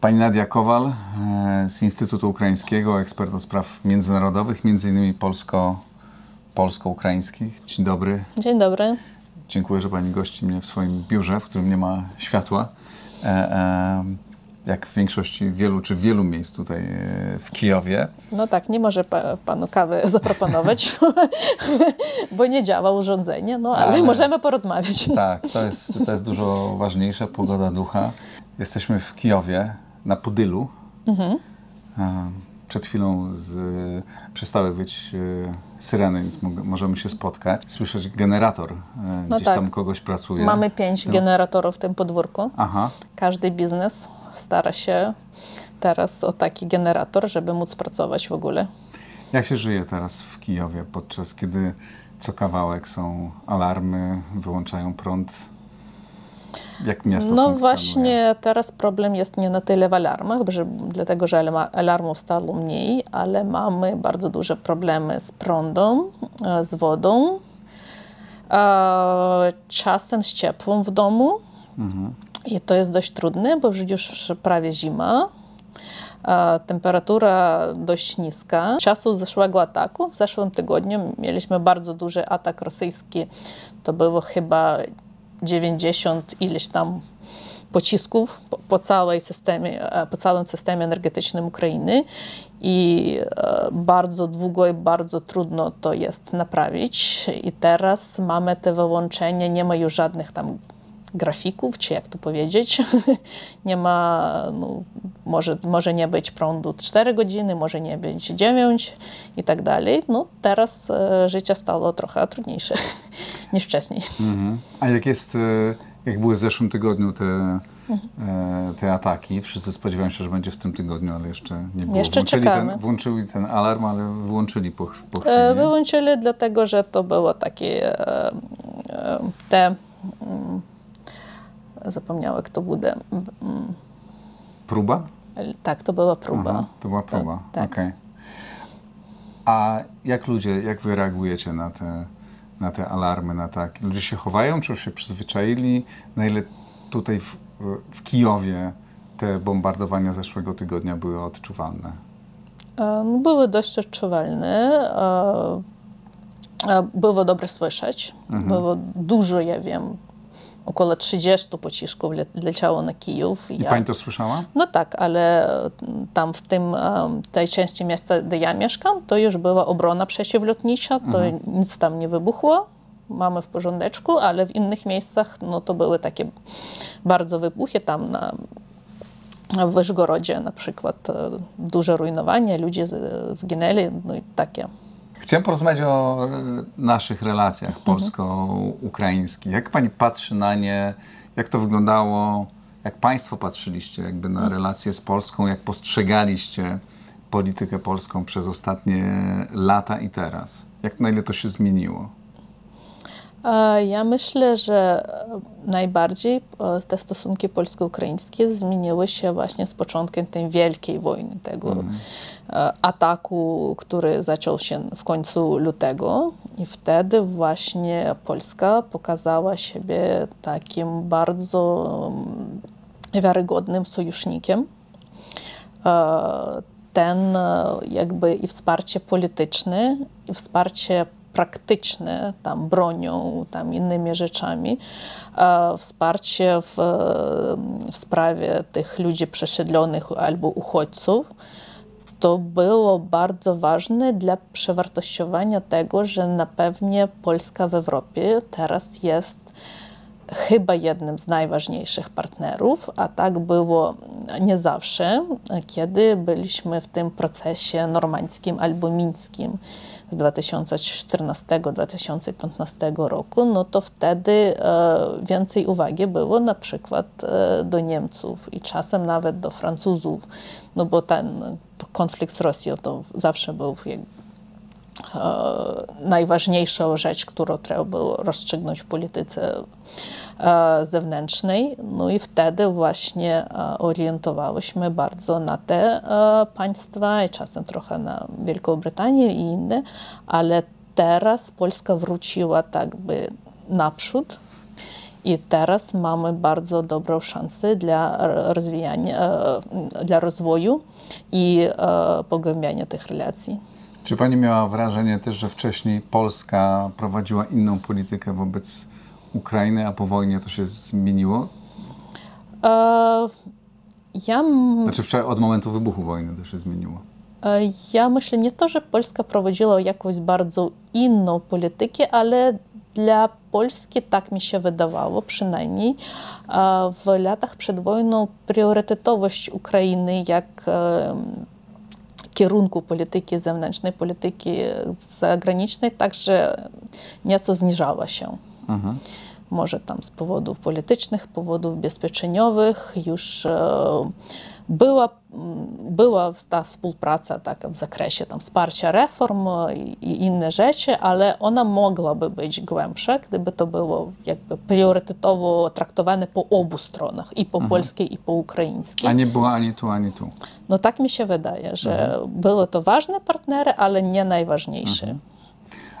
Pani Nadia Kowal e, z Instytutu Ukraińskiego, ekspert do spraw międzynarodowych, między innymi polsko, polsko-ukraińskich. Dzień dobry. Dzień dobry. Dziękuję, że Pani gości mnie w swoim biurze, w którym nie ma światła. E, e, jak w większości wielu czy wielu miejsc tutaj e, w Kijowie. No tak, nie może pa, panu kawę zaproponować, bo nie działa urządzenie, no ale, ale, możemy porozmawiać. Tak, to jest, to jest dużo ważniejsze, pogoda ducha. Jesteśmy w Kijowie, na Podylu. Mhm. Przed chwilą z, przestały być e, syreny, więc możemy się spotkać. Słyszeć generator, e, no gdzieś tak. tam kogoś pracuje. Mamy pięć generatorów w tym podwórku. Aha. Każdy biznes stara się teraz o taki generator, żeby móc pracować w ogóle. Jak się żyje teraz w Kijowie, podczas kiedy co kawałek są alarmy, wyłączają prąd? Jak miasto No właśnie teraz problem jest nie na tyle w alarmach, że, dlatego że alarmów stało mniej, ale mamy bardzo duże problemy z prądem, e, z wodą, e, czasem z ciepłem w domu. Mhm. I to jest dość trudne, bo już prawie zima. Temperatura dość niska. Czasu zeszłego ataku, w zeszłym tygodniu mieliśmy bardzo duży atak rosyjski. To było chyba 90 ileś tam pocisków po, po, całej systemie, po całym systemie energetycznym Ukrainy i e, bardzo długo i bardzo trudno to jest naprawić. I teraz mamy te wyłączenia, nie ma już żadnych tam grafików, czy jak to powiedzieć. nie ma, no, może, może nie być prądu 4 godziny, może nie być 9 i tak dalej. No teraz e, życie stało trochę trudniejsze niż wcześniej. Mhm. A jak jest, e, jak były w zeszłym tygodniu te, e, te ataki, wszyscy spodziewają się, że będzie w tym tygodniu, ale jeszcze nie było. Jeszcze włączyli czekamy. Ten, włączyli ten alarm, ale wyłączyli po, po chwili. Wyłączyli dlatego, że to było takie te mm, zapomniała, kto bude. Próba? Tak, to była próba. Aha, to była próba, tak. Okay. A jak ludzie, jak wy reagujecie na te, na te alarmy, na tak? Ludzie się chowają, czy już się przyzwyczaili? Na ile tutaj w, w Kijowie te bombardowania zeszłego tygodnia były odczuwalne? Były dość odczuwalne. E, było dobre słyszeć. Mhm. Było dużo, ja wiem, około 30 pocisków leciało na Kijów. I ja, pani to słyszała? No tak, ale tam w tym, tej części miasta, gdzie ja mieszkam, to już była obrona przeciwlotnicza, to mhm. nic tam nie wybuchło. Mamy w porządeczku, ale w innych miejscach no, to były takie bardzo wybuchy tam na w Wyżgorodzie na przykład e, duże rujnowanie, ludzie zginęli, no i takie. Chciałem porozmawiać o e, naszych relacjach mhm. polsko-ukraińskich. Jak pani patrzy na nie? Jak to wyglądało? Jak państwo patrzyliście jakby na mhm. relacje z Polską? Jak postrzegaliście politykę polską przez ostatnie lata i teraz? Jak na ile to się zmieniło? Ja myślę, że najbardziej e, te stosunki polsko-ukraińskie zmieniły się właśnie z początkiem tej wielkiej wojny, tego mm. ataku, który zaczął się w końcu lutego. I wtedy właśnie Polska pokazała siebie takim bardzo mm, wiarygodnym sojusznikiem. E, ten jakby i wsparcie polityczne, i wsparcie praktyczne, tam bronią, tam innymi rzeczami, wsparcie w, w sprawie tych ludzi przesiedlonych albo uchodźców, to było bardzo ważne dla przewartościowania tego, że na pewnie Polska w Europie teraz jest chyba jednym z najważniejszych partnerów, a tak było nie zawsze, kiedy byliśmy w tym procesie normandzkim albo mińskim z 2014-2015 roku, no to wtedy e, więcej uwagi było na przykład e, do Niemców i czasem nawet do Francuzów, no bo ten konflikt z Rosją to zawsze był najważniejszą rzecz, którą trzeba było rozstrzygnąć w polityce e, zewnętrznej. No i wtedy właśnie e, orientowałyśmy bardzo na te e, państwa i czasem trochę na Wielką Brytanię i inne, ale teraz Polska wróciła tak by naprzód. I teraz mamy bardzo dobrą szansę dla rozwijania, dla rozwoju i pogłębiania tych relacji. Czy pani miała wrażenie też, że wcześniej Polska prowadziła inną politykę wobec Ukrainy, a po wojnie to się zmieniło? E, ja... Znaczy od momentu wybuchu wojny to się zmieniło. E, ja myślę nie to, że Polska prowadziła jakąś bardzo inną politykę, ale dla Polski tak mi się wydawało przynajmniej. W latach przed wojną priorytetowość Ukrainy jak kierunku polityki zewnętrznej, polityki zagranicznej także nieco zniżała się. Mhm. Może tam z powodów politycznych, powodów bezpieczeniowych już e, była, była ta współpraca taka w zakresie tam, wsparcia reform i, i, inne rzeczy, ale ona mogłaby być głębsza, gdyby to było jakby priorytetowo traktowane po obu stronach, i po mhm. polskiej, i po ukraińskiej. A nie była ani tu, ani tu. No tak mi się wydaje, że mhm. były to ważne partnery, ale nie najważniejsze. Mhm.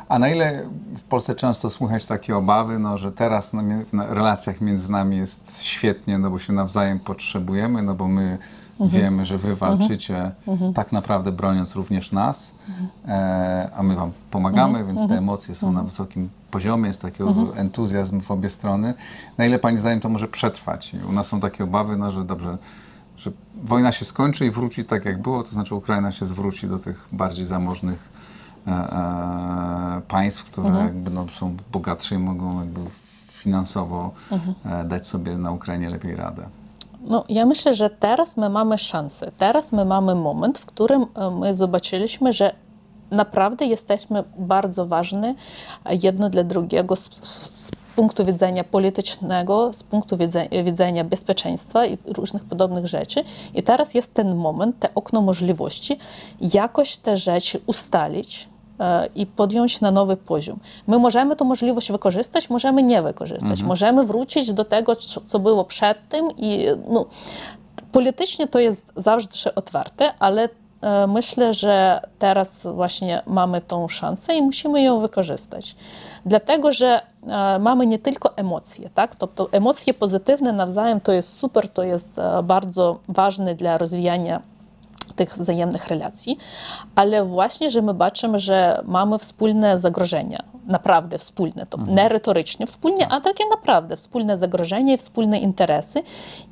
A na ile w Polsce często słychać takie obawy, no, że teraz w relacjach między nami jest świetnie, no bo się nawzajem potrzebujemy, no bo my. Wiemy, że wy walczycie mhm. mhm. tak naprawdę broniąc również nas, mhm. e, a my wam pomagamy, mhm. więc te emocje są na wysokim poziomie, jest taki entuzjazm w obie strony. Na ile pani zdaniem to może przetrwać? U nas są takie obawy, no, że dobrze, że wojna się skończy i wróci tak jak było, to znaczy Ukraina się zwróci do tych bardziej zamożnych E, e, państw, które mhm. jakby no, są bogatsze i mogą jakby finansowo mhm. E, dać sobie na Ukrainie lepiej radę. No, ja myślę, że teraz my mamy szansę. Teraz my mamy moment, w którym my zobaczyliśmy, że naprawdę jesteśmy bardzo ważni jedno dla drugiego z, z punktu widzenia politycznego, z punktu widzenia, widzenia bezpieczeństwa i różnych podobnych rzeczy. I teraz jest ten moment, te okno możliwości, jakoś te rzeczy ustalić, E, i podjąć na nowy poziom. My możemy tę możliwość wykorzystać, możemy nie wykorzystać. Mhm. Możemy wrócić do tego, co było przed tym i no, politycznie to jest zawsze otwarte, ale e, myślę, że teraz właśnie mamy tą szansę i musimy ją wykorzystać. Dlatego, że e, mamy nie tylko emocje, tak? To, emocje pozytywne nawzajem to jest super, to jest bardzo ważne dla rozwijania tych wzajemnych relacji, ale właśnie, że my baczymy, że mamy wspólne zagrożenia, naprawdę wspólne, to mhm. nie retorycznie wspólnie, a takie naprawdę wspólne zagrożenia i wspólne interesy.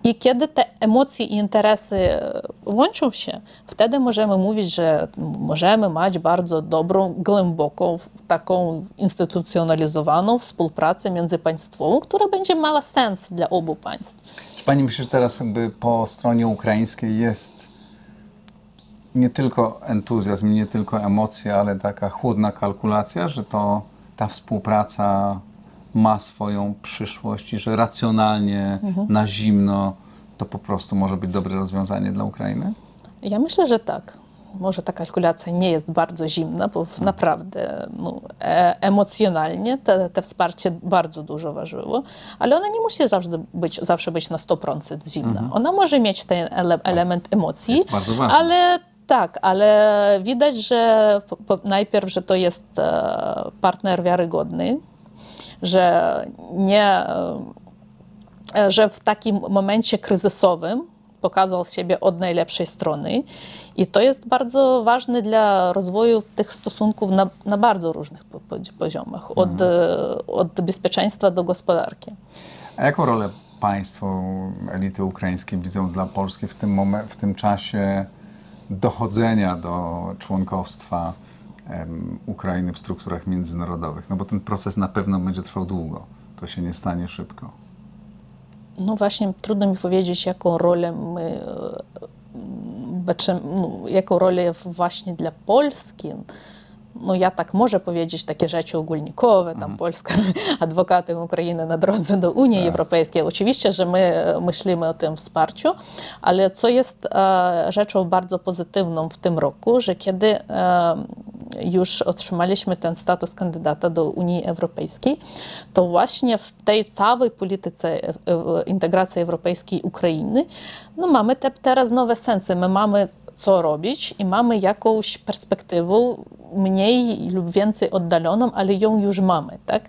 I kiedy te emocje i interesy e, łączą się, wtedy możemy mówić, że możemy mieć bardzo dobrą, głęboką, taką instytucjonalizowaną współpracę międzypaństwową, która będzie miała sens dla obu państw. Czy pani myśli, że teraz jakby po stronie ukraińskiej jest nie tylko entuzjazm, nie tylko emocje, ale taka chłodna kalkulacja, że to ta współpraca ma swoją przyszłość i że racjonalnie, mhm. na zimno to po prostu może być dobre rozwiązanie dla Ukrainy? Ja myślę, że tak. Może ta kalkulacja nie jest bardzo zimna, bo mhm. naprawdę no, e emocjonalnie te, te wsparcie bardzo dużo ważyło, ale ona nie musi zawsze być, zawsze być na 100% zimna. Mhm. Ona może mieć ten ele element emocji, ale tak, ale widać, że najpierw, że to jest e, partner wiarygodny, że nie, e, że w takim momencie kryzysowym pokazał siebie od najlepszej strony i to jest bardzo ważne dla rozwoju tych stosunków na, na bardzo różnych poziomach, od, mhm. od bezpieczeństwa do gospodarki. A jaką rolę państwo, elity ukraińskie widzą dla Polski w tym, momen- w tym czasie dochodzenia do członkostwa Ukrainy w strukturach międzynarodowych? No bo ten proces na pewno będzie trwał długo. To się nie stanie szybko. No właśnie, trudno mi powiedzieć, jaką rolę my no, jaką rolę właśnie dla Polski no ja tak może powiedzieć takie rzeczy ogólnikowe, tam mhm. Polska adwokatem Ukrainy na drodze do Unii tak. Europejskiej. Oczywiście, że my e, myślimy o tym wsparciu, ale co jest e, rzeczą bardzo pozytywną w tym roku, że kiedy e, już otrzymaliśmy ten status kandydata do Unii Europejskiej, to właśnie w tej całej polityce e, e, integracji europejskiej Ukrainy no mamy te, teraz nowe sensy. My mamy co robić i mamy jakąś perspektywę mniej lub więcej oddaloną, ale ją już mamy, tak?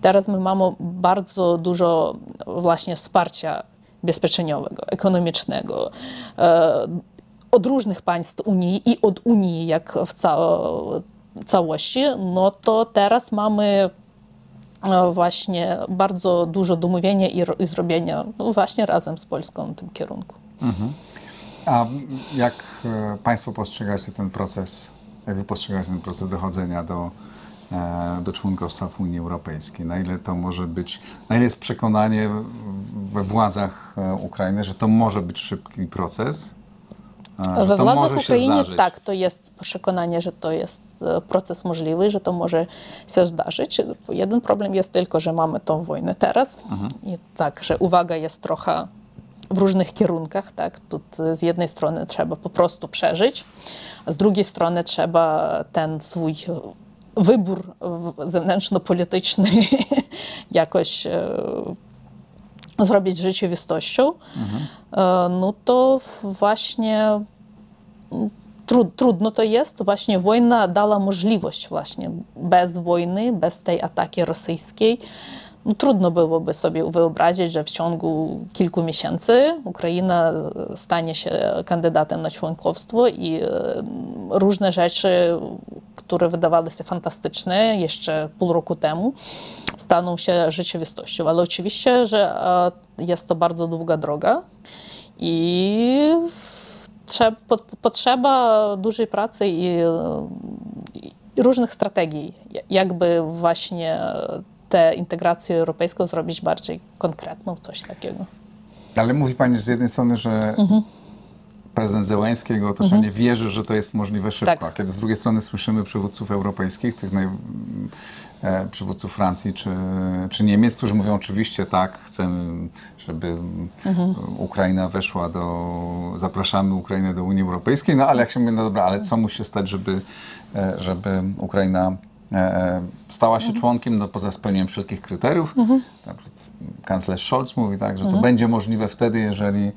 Teraz my mamy bardzo dużo właśnie wsparcia bezpieczeniowego, ekonomicznego e, od różnych państw Unii i od Unii, jak w ca całości, no to teraz mamy e, właśnie bardzo dużo domówienia i, i zrobienia no właśnie razem z Polską w tym kierunku. Mhm. A jak e, Państwo postrzegacie ten proces, jak Wy postrzegacie ten proces dochodzenia do, e, do członkostwa w Unii Europejskiej? Na ile to może być, na ile jest przekonanie we władzach Ukrainy, że to może być szybki proces? Że We władzach Ukrainy tak, to jest przekonanie, że to jest proces możliwy, że to może się zdarzyć. Jeden problem jest tylko, że mamy tą wojnę teraz mhm. i tak, że uwaga jest trochę w różnych kierunkach. Tak? Tu z jednej strony trzeba po prostu przeżyć, a z drugiej strony trzeba ten swój wybór zewnętrzno-polityczny jakoś e, zrobić rzeczywistością, mhm. E, no to właśnie trudno to jest. Właśnie wojna dała możliwość właśnie bez wojny, bez tej ataki rosyjskiej, no, trudno byłoby sobie wyobrazić, że w ciągu kilku miesięcy Ukraina stanie się kandydatem na członkostwo i e, różne rzeczy, które wydawały się fantastyczne jeszcze pół roku temu, staną się rzeczywistością. Ale oczywiście, że e, jest to bardzo długa droga i potrzeba dużej pracy i, i różnych strategii, jakby właśnie tę integrację europejską zrobić bardziej konkretną, coś takiego. Ale mówi Pani z jednej strony, że mhm. Prezydent Zełański, jego otoczenie mhm. wierzy, że to jest możliwe szybko, tak. a kiedy z drugiej strony słyszymy przywódców europejskich, tych naj, e, przywódców Francji czy, czy Niemiec, którzy mówią oczywiście tak, chcemy, żeby mhm. Ukraina weszła do, zapraszamy Ukrainę do Unii Europejskiej, no ale jak się mówi, no dobra, ale co musi się stać, żeby, e, żeby Ukraina E, e, stała się mhm. członkiem no, poza spełnieniem wszelkich kryteriów. Mhm. Kanclerz Scholz mówi tak, że to mhm. będzie możliwe wtedy, jeżeli,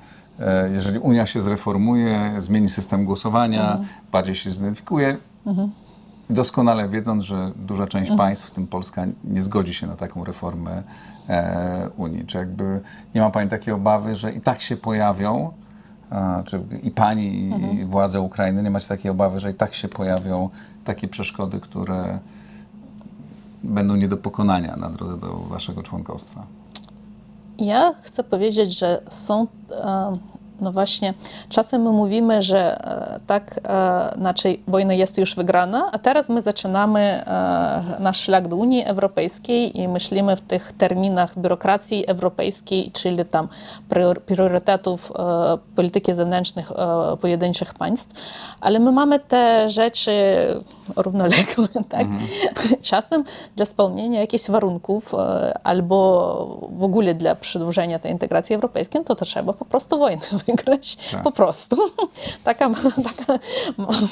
jeżeli Unia się zreformuje, zmieni system głosowania, mhm. bardziej się zidentyfikuje. Mhm. Doskonale wiedząc, że duża część mhm. państw, w tym Polska, nie zgodzi się na taką reformę e, Unii. Czy jakby nie ma Pani takiej obawy, że i tak się pojawią, a, czy i Pani, mhm. i władze Ukrainy, nie macie takiej obawy, że i tak się pojawią takie przeszkody, które będą nie do pokonania na drodze do waszego członkostwa? Ja chcę powiedzieć, że są no właśnie, czasem my mówimy, że e, tak, znaczy wojna jest już wygrana, a teraz my zaczynamy e, nasz szlak do Unii Europejskiej i myślimy w tych terminach biurokracji europejskiej, czyli tam priorytetów polityki zewnętrznych pojedynczych państw, ale my mamy te rzeczy równolegle, tak? Mhm. Czasem dla spełnienia jakichś warunków albo w ogóle dla przedłużenia tej integracji europejskiej, no to, to trzeba po prostu wojnę wygrać. Tak. Po prostu. taka, taka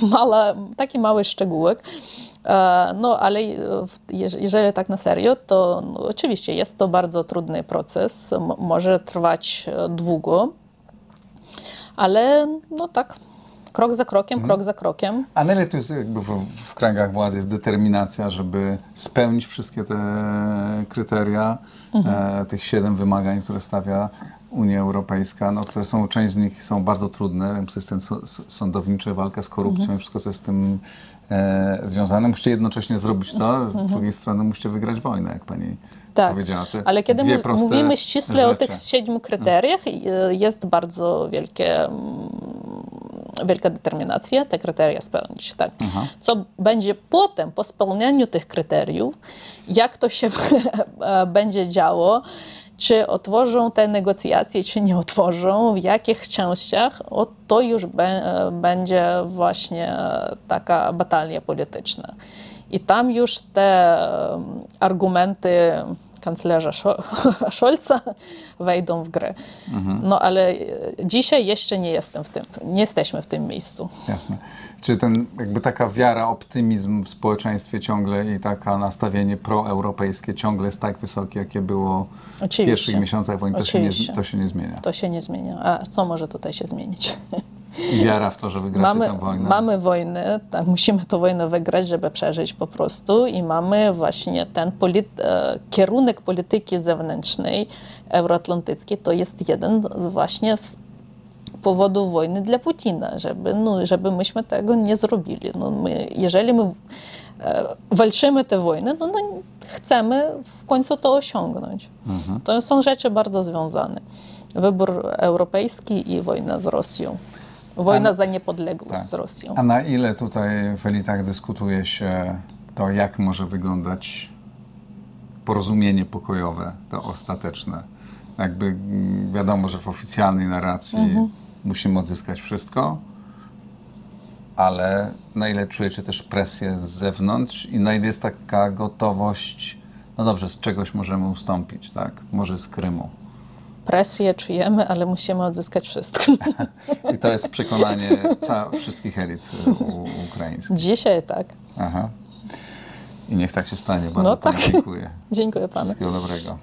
mała, taki mały szczegółek. E, no, ale jeżeli tak na serio, to no, oczywiście jest to bardzo trudny proces. może trwać e, długo, ale no tak, krok za krokiem, mhm. krok za krokiem. A na ile to jest jakby w, w kręgach władzy jest determinacja, żeby spełnić wszystkie te kryteria, mhm. e, tych siedem wymagań, które stawia Unia Europejska, no, które są, część z nich są bardzo trudne, system sądowniczy, walka z korupcją mhm. i wszystko, co jest z tym e, związane. Musicie jednocześnie zrobić to, z mhm. drugiej strony musicie wygrać wojnę, jak pani tak. powiedziała. Te Ale kiedy mówimy ściśle rzeczy. o tych siedmiu kryteriach, mhm. jest bardzo wielkie mm, wielka determinacja te kryteria spełnić. Tak. Co będzie potem, po spełnieniu tych kryteriów, jak to się będzie działo, czy otworzą te negocjacje, czy nie otworzą, w jakich częściach, o, to już będzie właśnie taka batalia polityczna. I tam już te argumenty kanclerza Scho- Scholza wejdą w grę. No ale e, dzisiaj jeszcze nie jestem w tym, nie jesteśmy w tym miejscu. Jasne. Czy ten, jakby taka wiara, optymizm w społeczeństwie ciągle i taka nastawienie proeuropejskie ciągle jest tak wysokie, jakie było w Oczywiście. pierwszych miesiącach wojny, to się, nie, to się nie zmienia. To się nie zmienia. A co może tutaj się zmienić? I wiara w to, że wygracie Mamy, tę wojnę. mamy wojnę, tak, musimy tę wojnę wygrać, żeby przeżyć po prostu i mamy właśnie ten polit, e, kierunek polityki zewnętrznej euroatlantyckiej, to jest jeden z właśnie z powodów wojny dla Putina, żeby, no, żeby myśmy tego nie zrobili. No, my, jeżeli my e, walczymy tę wojnę, no, no, chcemy w końcu to osiągnąć. To są rzeczy bardzo związane. Wybór europejski i wojna z Rosją. Wojna A- za niepodległość tak. z Rosją. A na ile tutaj w elitach dyskutuje się to, jak może wyglądać porozumienie pokojowe, to ostateczne? Jakby mm, wiadomo, że w oficjalnej narracji Mhm. musimy odzyskać wszystko, ale na ile czujecie też presję z zewnątrz i na ile jest taka gotowość, no dobrze, z czegoś możemy ustąpić, tak? Może z Krymu. Presję czujemy, ale musimy odzyskać wszystko. I to jest przekonanie ca- wszystkich elit y, u- ukraińskich. Dzisiaj tak. Aha. I niech tak się stanie. Bardzo No tak. dziękuję. Dziękuję panu. Wszystkiego dobrego.